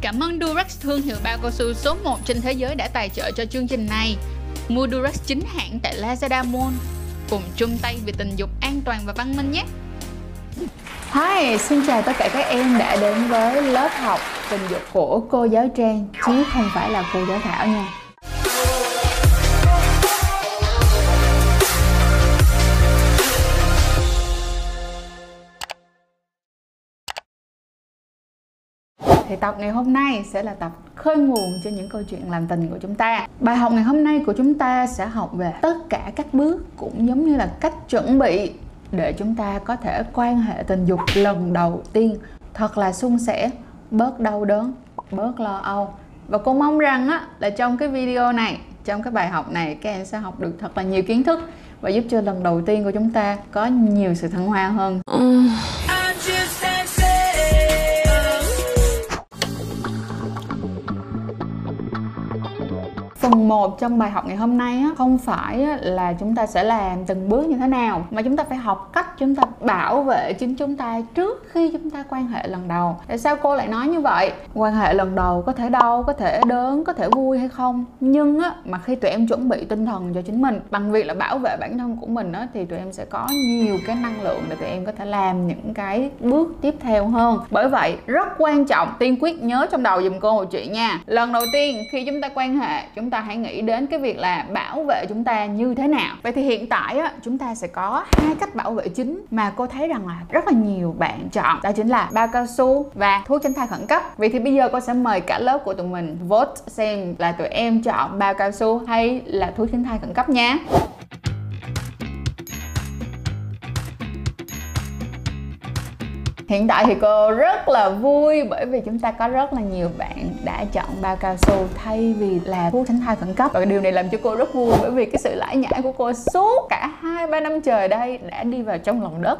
Cảm ơn Durex thương hiệu bao cao su số 1 trên thế giới đã tài trợ cho chương trình này. Mua Durex chính hãng tại Lazada Mall. Cùng chung tay vì tình dục an toàn và văn minh nhé. Hi, xin chào tất cả các em đã đến với lớp học tình dục của cô giáo Trang chứ không phải là cô giáo Thảo nha. Thì tập ngày hôm nay sẽ là tập khơi nguồn cho những câu chuyện làm tình của chúng ta. Bài học ngày hôm nay của chúng ta sẽ học về tất cả các bước cũng giống như là cách chuẩn bị để chúng ta có thể quan hệ tình dục lần đầu tiên thật là suôn sẻ, bớt đau đớn, bớt lo âu. Và cô mong rằng á là trong cái video này, trong cái bài học này các em sẽ học được thật là nhiều kiến thức và giúp cho lần đầu tiên của chúng ta có nhiều sự thăng hoa hơn. 1 trong bài học ngày hôm nay á, không phải là chúng ta sẽ làm từng bước như thế nào mà chúng ta phải học cách chúng ta bảo vệ chính chúng ta trước khi chúng ta quan hệ lần đầu. Tại sao cô lại nói như vậy? Quan hệ lần đầu có thể đau có thể đớn có thể vui hay không? Nhưng á mà khi tụi em chuẩn bị tinh thần cho chính mình bằng việc là bảo vệ bản thân của mình á thì tụi em sẽ có nhiều cái năng lượng để tụi em có thể làm những cái bước tiếp theo hơn. Bởi vậy rất quan trọng tiên quyết nhớ trong đầu dùm cô một chuyện nha. Lần đầu tiên khi chúng ta quan hệ chúng ta hãy nghĩ đến cái việc là bảo vệ chúng ta như thế nào. Vậy thì hiện tại á, chúng ta sẽ có hai cách bảo vệ chính mà cô thấy rằng là rất là nhiều bạn chọn. Đó chính là bao cao su và thuốc tránh thai khẩn cấp. Vậy thì bây giờ cô sẽ mời cả lớp của tụi mình vote xem là tụi em chọn bao cao su hay là thuốc tránh thai khẩn cấp nha. Hiện tại thì cô rất là vui bởi vì chúng ta có rất là nhiều bạn đã chọn bao cao su thay vì là thuốc tránh thai khẩn cấp. Và điều này làm cho cô rất vui bởi vì cái sự lãi nhãi của cô suốt cả hai, ba năm trời đây đã đi vào trong lòng đất.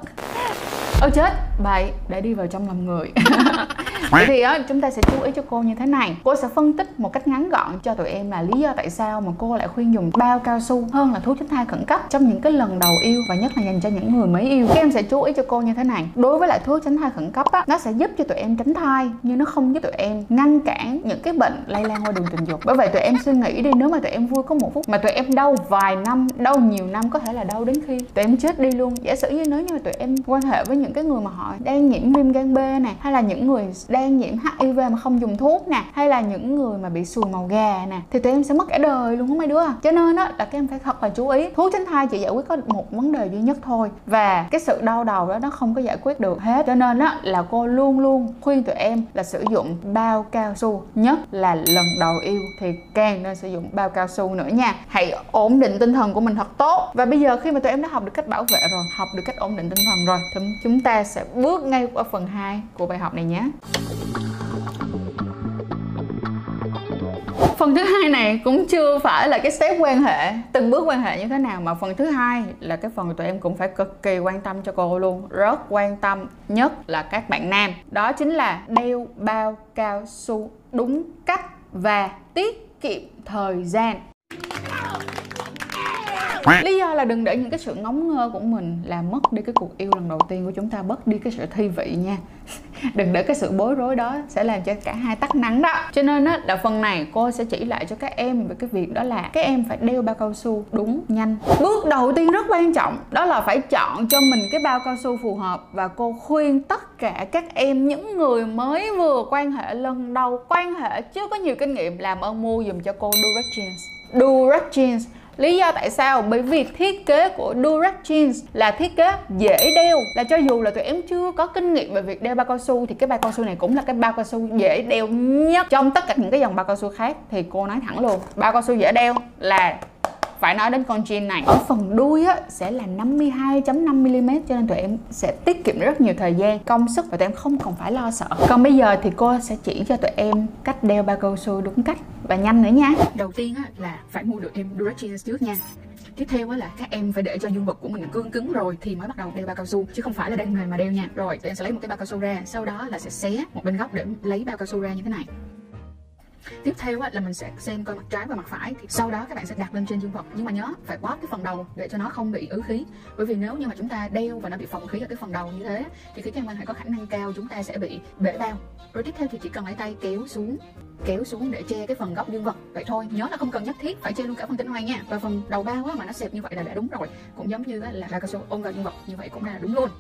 Ôi chết bậy đã đi vào trong lòng người. Vậy thì á, chúng ta sẽ chú ý cho cô như thế này. Cô sẽ phân tích một cách ngắn gọn cho tụi em là lý do tại sao mà cô lại khuyên dùng bao cao su hơn là thuốc tránh thai khẩn cấp trong những cái lần đầu yêu và nhất là dành cho những người mới yêu. Các em sẽ chú ý cho cô như thế này. Đối với lại thuốc tránh thai khẩn cấp á, nó sẽ giúp cho tụi em tránh thai nhưng nó không giúp tụi em ngăn cản những cái bệnh lây lan qua đường tình dục. Bởi vậy tụi em suy nghĩ đi nếu mà tụi em vui có một phút mà tụi em đau vài năm, đau nhiều năm có thể là đau đến khi tụi em chết đi luôn. Giả sử như nếu như mà tụi em quan hệ với những cái người mà họ đang nhiễm viêm gan B này hay là những người đang nhiễm HIV mà không dùng thuốc nè, hay là những người mà bị sùi màu gà nè, thì tụi em sẽ mất cả đời luôn không mấy đứa à. cho nên á, là các em phải thật là chú ý, thuốc tránh thai chỉ giải quyết có một vấn đề duy nhất thôi, và cái sự đau đầu đó nó không có giải quyết được hết. Cho nên á, là cô luôn luôn khuyên tụi em là sử dụng bao cao su, nhất là lần đầu yêu thì càng nên sử dụng bao cao su nữa nha. Hãy ổn định tinh thần của mình thật tốt. Và bây giờ khi mà tụi em đã học được cách bảo vệ rồi, học được cách ổn định tinh thần rồi, thì chúng ta sẽ bước ngay qua phần 2 của bài học này nhé phần thứ hai này cũng chưa phải là cái step quan hệ, từng bước quan hệ như thế nào, mà phần thứ hai là cái phần tụi em cũng phải cực kỳ quan tâm cho cô luôn. Rất quan tâm nhất là các bạn nam. Đó chính là đeo, bao, cao, su, đúng cách và tiết kiệm thời gian lý do là đừng để những cái sự ngóng ngơ của mình làm mất đi cái cuộc yêu lần đầu tiên của chúng ta mất đi cái sự thi vị nha. Đừng để cái sự bối rối đó sẽ làm cho cả hai tắt nắng đó. Cho nên á là phần này cô sẽ chỉ lại cho các em về cái việc đó là các em phải đeo bao cao su đúng, nhanh. Bước đầu tiên rất quan trọng, đó là phải chọn cho mình cái bao cao su phù hợp và cô khuyên tất cả các em, những người mới vừa quan hệ lần đầu, quan hệ chưa có nhiều kinh nghiệm, làm ơn mua dùm cho cô Durex Jeans Durex Jeans Lý do tại sao? Bởi vì thiết kế của Durex Jeans là thiết kế dễ đeo Là cho dù là tụi em chưa có kinh nghiệm về việc đeo bao cao su, Thì cái bao cao su này cũng là cái bao cao su dễ đeo nhất Trong tất cả những cái dòng bao cao su khác Thì cô nói thẳng luôn, Bao cao su dễ đeo là phải nói đến con jean này. Ở phần đuôi á sẽ là 52.5mm cho nên tụi em sẽ tiết kiệm rất nhiều thời gian công sức và tụi em không còn phải lo sợ. Còn bây giờ thì cô sẽ chỉ cho tụi em cách đeo bao cao su đúng cách và nhanh nữa nha. Đầu tiên á là phải mua được em Durex jeans trước nha. Tiếp theo á là các em phải để cho dương vật của mình cương cứng rồi thì mới bắt đầu đeo bao cao su chứ không phải là đang mềm mà đeo nha. Rồi tụi em sẽ lấy một cái bao cao su ra sau đó là sẽ xé một bên góc để lấy bao cao su ra như thế này tiếp theo là mình sẽ xem coi mặt trái và mặt phải. Thì sau đó các bạn sẽ đặt lên trên dương vật. Nhưng mà nhớ, phải bóp cái phần đầu để cho nó không bị ứ khí. Bởi vì nếu như mà chúng ta đeo và nó bị phòng khí ở cái phần đầu như thế, thì cái trang quan hệ có khả năng cao chúng ta sẽ bị bể bao. Rồi tiếp theo thì chỉ cần lấy tay kéo xuống kéo xuống để che cái phần góc dương vật. Vậy thôi, nhớ là không cần nhất thiết phải che luôn cả phần tinh hoa nha. Và phần đầu bao á, mà nó xẹp như vậy là đã đúng rồi. Cũng giống như là là cao su ôm vào dương vật. Như vậy cũng là đúng luôn.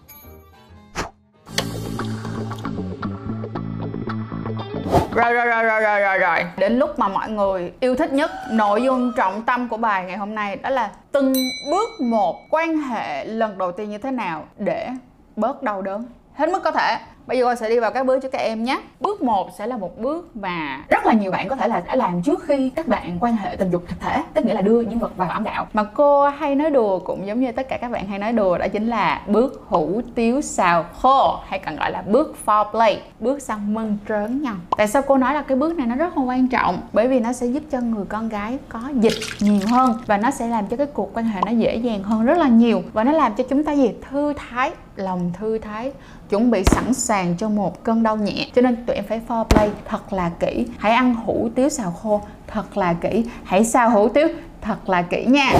Rồi rồi rồi rồi rồi rồi rồi. Đến lúc mà mọi người yêu thích nhất, Nội dung trọng tâm của bài ngày hôm nay Đó là từng bước một quan hệ lần đầu tiên như thế nào Để bớt đau đớn. Hết mức có thể. Bây giờ con sẽ đi vào các bước cho các em nhé. Bước 1 sẽ là một bước mà rất là nhiều bạn có thể là đã làm trước khi các bạn quan hệ tình dục thực thể, Tức nghĩa là đưa những vật vào âm đạo. Mà cô hay nói đùa, cũng giống như tất cả các bạn hay nói đùa, Đó chính là bước hủ tiếu xào khô, Hay còn gọi là bước foreplay, Bước sang mân trớn nhau. Tại sao cô nói là cái bước này nó rất là quan trọng? Bởi vì nó sẽ giúp cho người con gái có dịch nhiều hơn Và nó sẽ làm cho cái cuộc quan hệ nó dễ dàng hơn rất là nhiều Và nó làm cho chúng ta gì thư thái lòng thư thái chuẩn bị sẵn sàng cho một cơn đau nhẹ. Cho nên tụi em phải foreplay thật là kỹ. Hãy ăn hủ tiếu xào khô thật là kỹ. Hãy xào hủ tiếu thật là kỹ nha.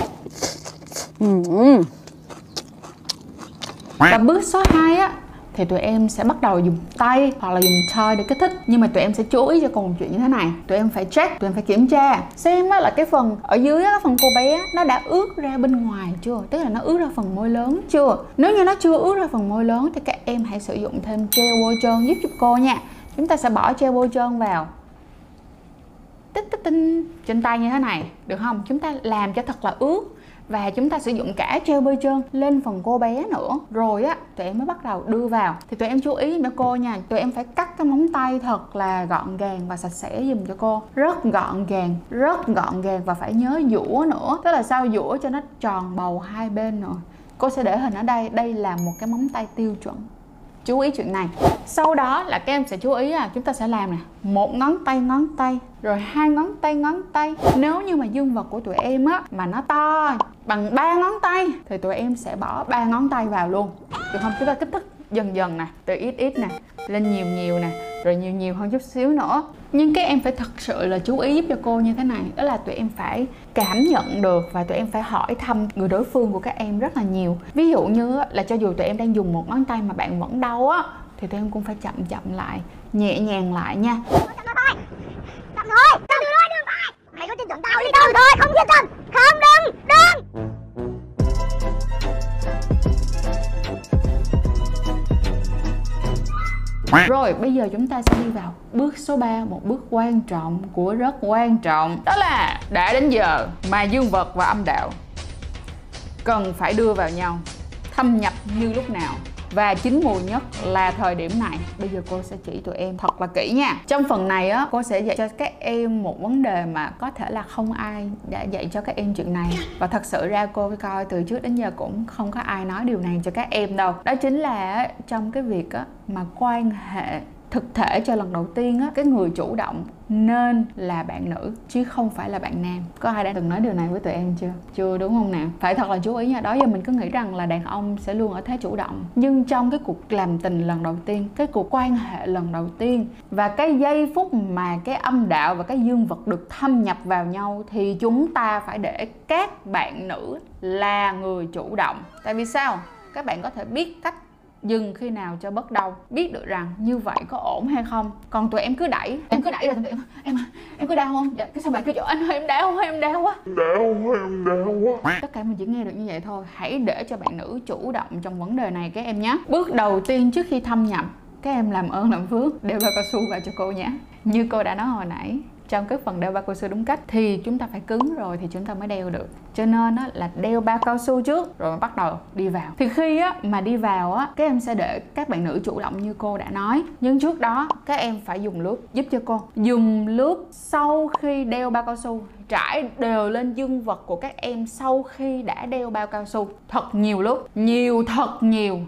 Và bước số 2 á thì tụi em sẽ bắt đầu dùng tay hoặc là dùng toy để kích thích. Nhưng mà tụi em sẽ chú ý cho cùng một chuyện như thế này. Tụi em phải check, tụi em phải kiểm tra, xem á là cái phần ở dưới á, cái phần cô bé nó đã ướt ra bên ngoài chưa? Tức là nó ướt ra phần môi lớn chưa? Nếu như nó chưa ướt ra phần môi lớn thì các em hãy sử dụng thêm gel bôi trơn giúp giúp cô nha. Chúng ta sẽ bỏ gel bôi trơn vào. Tích tích, tinh trên tay như thế này, được không? Chúng ta làm cho thật là ướt và chúng ta sử dụng cả treo bôi trơn lên phần cô bé nữa. Rồi á, tụi em mới bắt đầu đưa vào. Thì tụi em chú ý nữa cô nha, tụi em phải cắt cái móng tay thật là gọn gàng và sạch sẽ dùm cho cô. Rất gọn gàng, rất gọn gàng và phải nhớ dũa nữa. Tức là sao dũa cho nó tròn bầu hai bên nữa cô sẽ để hình ở đây đây là một cái móng tay tiêu chuẩn chú ý chuyện này. Sau đó là các em sẽ chú ý là chúng ta sẽ làm nè. Một ngón tay ngón tay, rồi hai ngón tay ngón tay. Nếu như mà dương vật của tụi em á, mà nó to bằng ba ngón tay, thì tụi em sẽ bỏ ba ngón tay vào luôn. Được không? Chúng ta kích thích dần dần nè, từ ít ít nè, lên nhiều nhiều nè, rồi nhiều nhiều hơn chút xíu nữa nhưng các em phải thật sự là chú ý giúp cho cô như thế này, đó là tụi em phải cảm nhận được và tụi em phải hỏi thăm người đối phương của các em rất là nhiều. Ví dụ như là cho dù tụi em đang dùng một ngón tay mà bạn vẫn đau á, thì tụi em cũng phải chậm chậm lại, nhẹ nhàng lại nha. Rồi, bây giờ chúng ta sẽ đi vào bước số 3 Một bước quan trọng của rất quan trọng. Đó là đã đến giờ mà dương vật và âm đạo Cần phải đưa vào nhau, Thâm nhập như lúc nào? Và chín mùi nhất là thời điểm này. Bây giờ cô sẽ chỉ tụi em thật là kỹ nha. Trong phần này á, cô sẽ dạy cho các em một vấn đề mà có thể là không ai đã dạy cho các em chuyện này. Và thật sự ra cô coi từ trước đến giờ cũng không có ai nói điều này cho các em đâu. Đó chính là trong cái việc á, mà quan hệ thực thể cho lần đầu tiên á, cái người chủ động nên là bạn nữ, chứ không phải là bạn nam. Có ai đã từng nói điều này với tụi em chưa? Chưa, đúng không nào? Phải thật là chú ý nha, đó giờ mình cứ nghĩ rằng là đàn ông sẽ luôn ở thế chủ động. Nhưng trong cái cuộc làm tình lần đầu tiên, cái cuộc quan hệ lần đầu tiên, và cái giây phút mà cái âm đạo và cái dương vật được thâm nhập vào nhau, thì chúng ta phải để các bạn nữ là người chủ động. Tại vì sao? Các bạn có thể biết cách dừng khi nào cho bất đau. Biết được rằng như vậy có ổn hay không? Còn tụi em cứ đẩy. Em cứ đẩy rồi tụi em em em có đau không? Dạ cái sao bạn cứ chỗ anh ơi em đau không em đau quá. Đau em đau quá. Tất cả mình chỉ nghe được như vậy thôi hãy để cho bạn nữ chủ động trong vấn đề này các em nhé. Bước đầu tiên trước khi thâm nhập các em làm ơn làm phước đeo bao cao su vào cho cô nhé. Như cô đã nói hồi nãy trong cái phần đeo bao cao su đúng cách thì chúng ta phải cứng rồi thì chúng ta mới đeo được. Cho nên á, là đeo bao cao su trước rồi bắt đầu đi vào. Thì khi á, mà đi vào á các em sẽ để các bạn nữ chủ động như cô đã nói. Nhưng trước đó các em phải dùng nước giúp cho cô. Dùng nước sau khi đeo bao cao su trải đều lên dương vật của các em sau khi đã đeo bao cao su. Thật nhiều lúc nhiều thật nhiều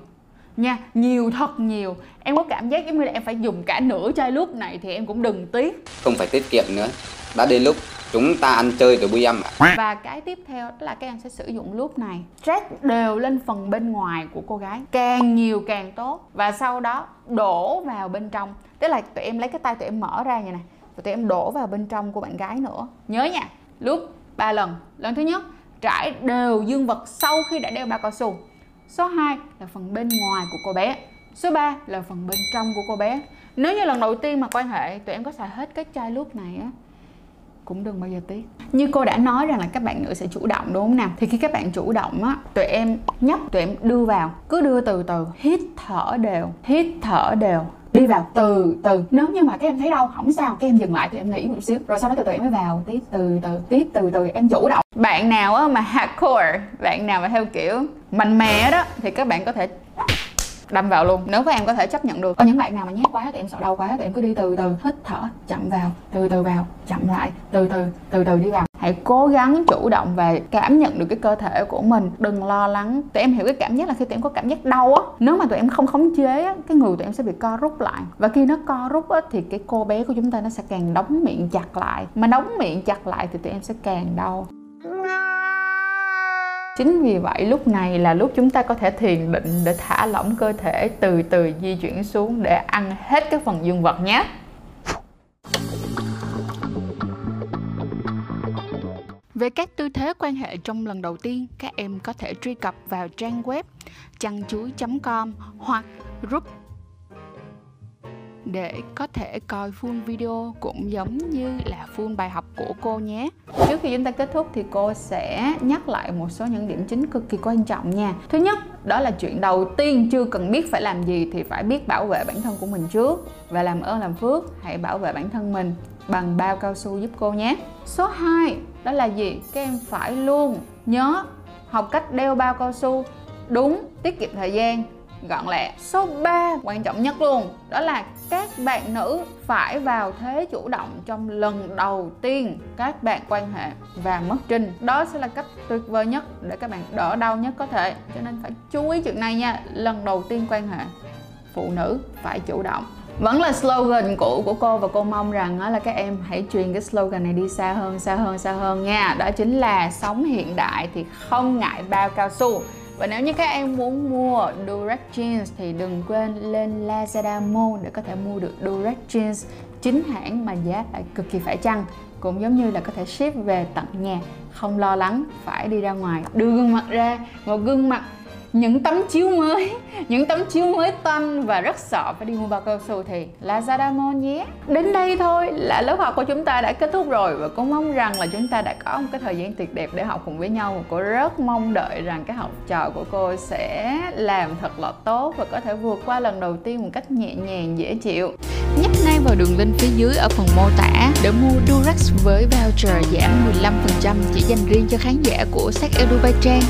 nha nhiều thật nhiều. Em có cảm giác giống như là em phải dùng cả nửa chai nước này thì em cũng đừng tiếc. Không phải tiết kiệm nữa. Đã đến lúc chúng ta ăn chơi từ bui âm ạ. Và cái tiếp theo đó là các em sẽ sử dụng lúc này. Trát đều lên phần bên ngoài của cô gái. Càng nhiều càng tốt. Và sau đó đổ vào bên trong. Tức là tụi em lấy cái tay tụi em mở ra như này và tụi em đổ vào bên trong của bạn gái nữa. Nhớ nha lúc ba lần. Lần thứ nhất trải đều dương vật sau khi đã đeo bao cao su số 2 là phần bên ngoài của cô bé. Số 3 là phần bên trong của cô bé. Nếu như lần đầu tiên mà quan hệ tụi em có xài hết cái chai lúc này á, cũng đừng bao giờ tiếc. Như cô đã nói rằng là các bạn nữ sẽ chủ động, đúng không nào? Thì khi các bạn chủ động á, tụi em nhấp tụi em đưa vào, cứ đưa từ từ, hít thở đều, hít thở đều đi vào từ từ. Nếu như mà các em thấy đau, không sao, các em dừng lại thì em nghỉ một xíu. Rồi sau đó từ từ em mới vào. Tiếp, từ từ, tiếp, từ từ. Em chủ động. Bạn nào mà hardcore, bạn nào mà theo kiểu mạnh mẽ đó, thì các bạn có thể đâm vào luôn. Nếu các em có thể chấp nhận được. Có những bạn nào mà nhát quá thì em sợ đau quá thì em cứ đi từ từ hít thở chậm vào từ từ vào chậm lại từ từ từ từ đi vào. Hãy cố gắng chủ động và cảm nhận được cái cơ thể của mình. Đừng lo lắng. Tụi em hiểu cái cảm giác là khi tụi em có cảm giác đau á nếu mà tụi em không khống chế á cái người tụi em sẽ bị co rút lại. Và khi nó co rút á thì cái cô bé của chúng ta nó sẽ càng đóng miệng chặt lại. Mà đóng miệng chặt lại thì tụi em sẽ càng đau Chính vì vậy lúc này là lúc chúng ta có thể thiền định để thả lỏng cơ thể từ từ di chuyển xuống để ăn hết các phần dương vật nhé. Về các tư thế quan hệ trong lần đầu tiên, các em có thể truy cập vào trang web chăn chuối.com hoặc group để có thể coi full video cũng giống như là full bài học của cô nhé. Trước khi chúng ta kết thúc thì cô sẽ nhắc lại một số những điểm chính cực kỳ quan trọng nha. Thứ nhất, đó là chuyện đầu tiên chưa cần biết phải làm gì thì phải biết bảo vệ bản thân của mình trước và làm ơn làm phước hãy bảo vệ bản thân mình bằng bao cao su giúp cô nhé. Số 2, đó là gì? Các em phải luôn nhớ học cách đeo bao cao su đúng, tiết kiệm thời gian gọn lẹ. Số 3 quan trọng nhất luôn, đó là các bạn nữ phải vào thế chủ động trong lần đầu tiên các bạn quan hệ và mất trinh. Đó sẽ là cách tuyệt vời nhất để các bạn đỡ đau nhất có thể. Cho nên phải chú ý chuyện này nha, lần đầu tiên quan hệ phụ nữ phải chủ động. Vẫn là slogan cũ của cô và cô mong rằng là các em hãy truyền cái slogan này đi xa hơn xa hơn xa hơn nha. Đó chính là sống hiện đại thì không ngại bao cao su và nếu như các em muốn mua Durex Jeans thì đừng quên lên Lazada Mall để có thể mua được Durex Jeans chính hãng mà giá lại cực kỳ phải chăng. Cũng giống như là có thể ship về tận nhà, không lo lắng, phải đi ra ngoài. Đưa gương mặt ra một gương mặt những tấm chiếu mới, những tấm chiếu mới toanh và rất sợ phải đi mua bao cao su thì Lazada Mall nhé. Đến đây thôi là lớp học của chúng ta đã kết thúc rồi và cũng mong rằng là chúng ta đã có một cái thời gian tuyệt đẹp để học cùng với nhau. Và cô rất mong đợi rằng các học trò của cô sẽ làm thật là tốt và có thể vượt qua lần đầu tiên một cách nhẹ nhàng, dễ chịu. Nhấp ngay vào đường link phía dưới ở phần mô tả để mua Durex với voucher giảm 15% chỉ dành riêng cho khán giả của Sách Edu Bay Trang.